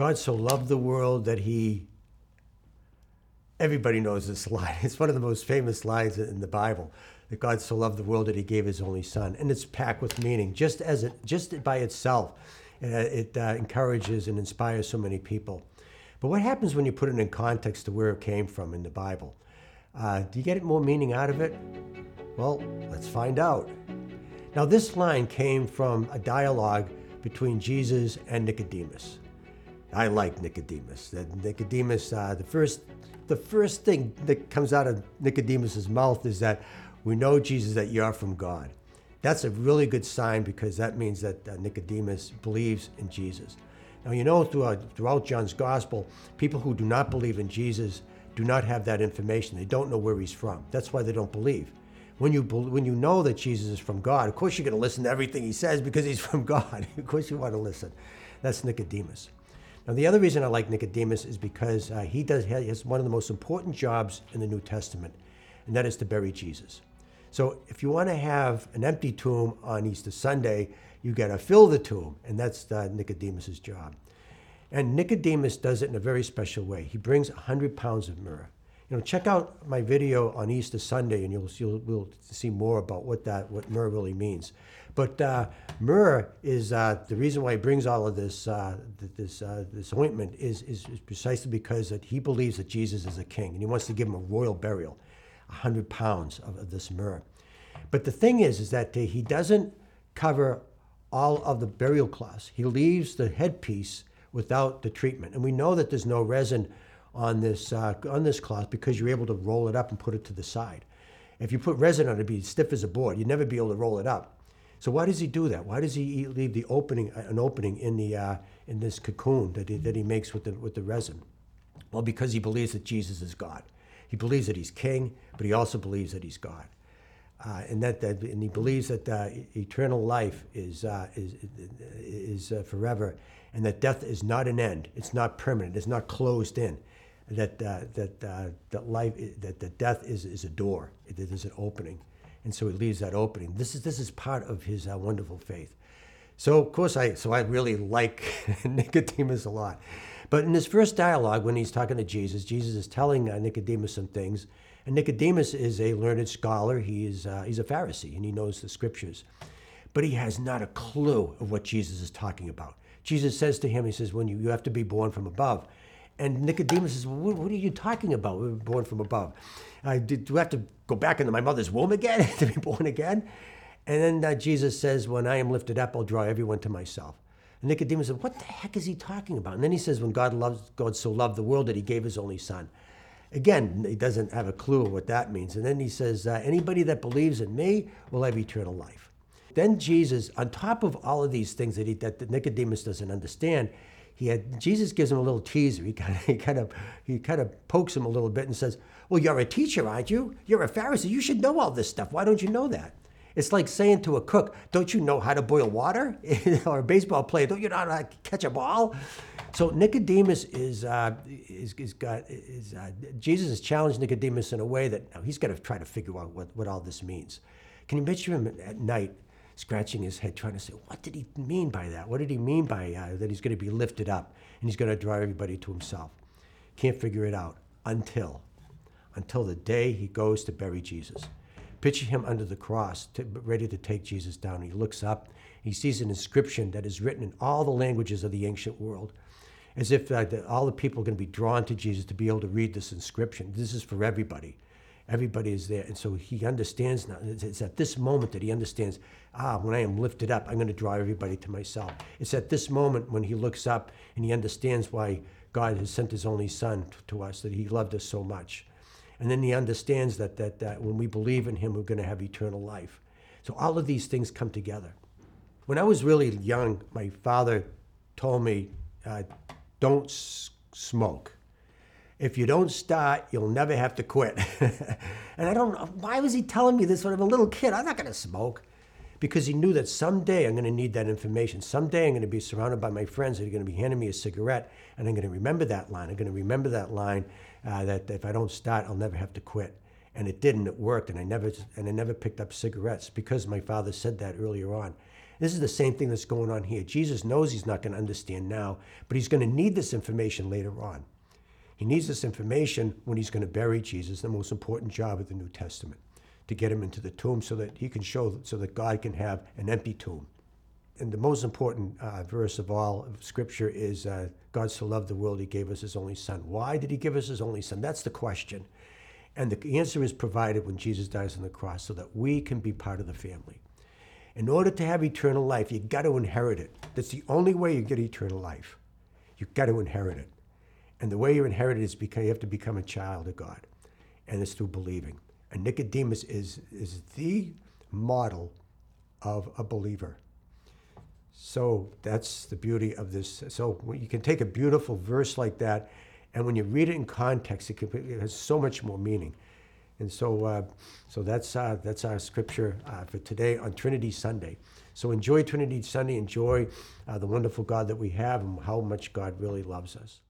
God so loved the world that he. Everybody knows this line. It's one of the most famous lines in the Bible. That God so loved the world that He gave His only Son, and it's packed with meaning. Just as it, just by itself, uh, it uh, encourages and inspires so many people. But what happens when you put it in context to where it came from in the Bible? Uh, do you get more meaning out of it? Well, let's find out. Now, this line came from a dialogue between Jesus and Nicodemus. I like Nicodemus. That Nicodemus, uh, the first, the first thing that comes out of Nicodemus's mouth is that we know Jesus that you are from God. That's a really good sign because that means that uh, Nicodemus believes in Jesus. Now you know throughout, throughout John's gospel, people who do not believe in Jesus do not have that information. They don't know where he's from. That's why they don't believe. When you when you know that Jesus is from God, of course you're going to listen to everything he says because he's from God. of course you want to listen. That's Nicodemus. Now, the other reason I like Nicodemus is because uh, he does he has one of the most important jobs in the New Testament, and that is to bury Jesus. So, if you want to have an empty tomb on Easter Sunday, you got to fill the tomb, and that's uh, Nicodemus's job. And Nicodemus does it in a very special way. He brings 100 pounds of myrrh. You know, check out my video on Easter Sunday, and you'll, you'll, will see more about what that what myrrh really means. But uh, myrrh is uh, the reason why he brings all of this uh, this uh, this ointment is, is, is precisely because that he believes that Jesus is a king, and he wants to give him a royal burial, 100 pounds of, of this myrrh. But the thing is, is that he doesn't cover all of the burial cloths. He leaves the headpiece without the treatment. And we know that there's no resin on this, uh, on this cloth because you're able to roll it up and put it to the side. If you put resin on it, it'd be stiff as a board. You'd never be able to roll it up. So why does he do that? Why does he leave the opening, an opening in the uh, in this cocoon that he, that he makes with the with the resin? Well, because he believes that Jesus is God. He believes that he's king, but he also believes that he's God. Uh, and that, that and he believes that uh, eternal life is uh, is is uh, forever, and that death is not an end. It's not permanent. It's not closed in. That uh, that uh, that life that the death is is a door. It is an opening, and so he leaves that opening. This is this is part of his wonderful faith. So of course I so I really like Nicodemus a lot. But in his first dialogue, when he's talking to Jesus, Jesus is telling Nicodemus some things and Nicodemus is a learned scholar. He is, uh, he's a Pharisee and he knows the scriptures. But he has not a clue of what Jesus is talking about. Jesus says to him, He says, when you, you have to be born from above. And Nicodemus says, what, what are you talking about? We are born from above. Uh, do, do I have to go back into my mother's womb again to be born again? And then uh, Jesus says, When I am lifted up, I'll draw everyone to myself. And Nicodemus said, What the heck is he talking about? And then he says, When God loves God so loved the world that he gave his only son. Again, he doesn't have a clue what that means. And then he says, uh, Anybody that believes in me will have eternal life. Then Jesus, on top of all of these things that, he, that Nicodemus doesn't understand, he had Jesus gives him a little teaser. He kind of he kind of he kind of pokes him a little bit and says, "Well, you're a teacher, aren't you? You're a Pharisee. You should know all this stuff. Why don't you know that?" It's like saying to a cook, "Don't you know how to boil water?" or a baseball player, "Don't you know how to catch a ball?" So Nicodemus is, uh, is, is got, is, uh, Jesus has challenged Nicodemus in a way that he's got to try to figure out what, what all this means. Can you picture him at night scratching his head, trying to say, what did he mean by that? What did he mean by uh, that he's going to be lifted up and he's going to draw everybody to himself? Can't figure it out until, until the day he goes to bury Jesus. Picture him under the cross, to, ready to take Jesus down. He looks up, he sees an inscription that is written in all the languages of the ancient world as if uh, all the people are going to be drawn to Jesus to be able to read this inscription. This is for everybody. Everybody is there. And so he understands now. It's at this moment that he understands ah, when I am lifted up, I'm going to draw everybody to myself. It's at this moment when he looks up and he understands why God has sent his only son to us, that he loved us so much. And then he understands that, that, that when we believe in him, we're going to have eternal life. So all of these things come together. When I was really young, my father told me, uh, don't s- smoke. If you don't start, you'll never have to quit. and I don't know, why was he telling me this when I'm a little kid? I'm not going to smoke. Because he knew that someday I'm going to need that information. Someday I'm going to be surrounded by my friends that are going to be handing me a cigarette, and I'm going to remember that line. I'm going to remember that line uh, that if I don't start, I'll never have to quit. And it didn't. It worked, and I never and I never picked up cigarettes because my father said that earlier on. This is the same thing that's going on here. Jesus knows he's not going to understand now, but he's going to need this information later on. He needs this information when he's going to bury Jesus, the most important job of the New Testament, to get him into the tomb so that he can show, so that God can have an empty tomb. And the most important uh, verse of all of Scripture is uh, God so loved the world, he gave us his only Son. Why did he give us his only Son? That's the question. And the answer is provided when Jesus dies on the cross so that we can be part of the family. In order to have eternal life, you've got to inherit it. That's the only way you get eternal life. You've got to inherit it. And the way you inherit it is because you have to become a child of God. And it's through believing. And Nicodemus is, is the model of a believer. So that's the beauty of this. So you can take a beautiful verse like that, and when you read it in context, it, can, it has so much more meaning. And so, uh, so that's uh, that's our scripture uh, for today on Trinity Sunday. So enjoy Trinity Sunday. Enjoy uh, the wonderful God that we have, and how much God really loves us.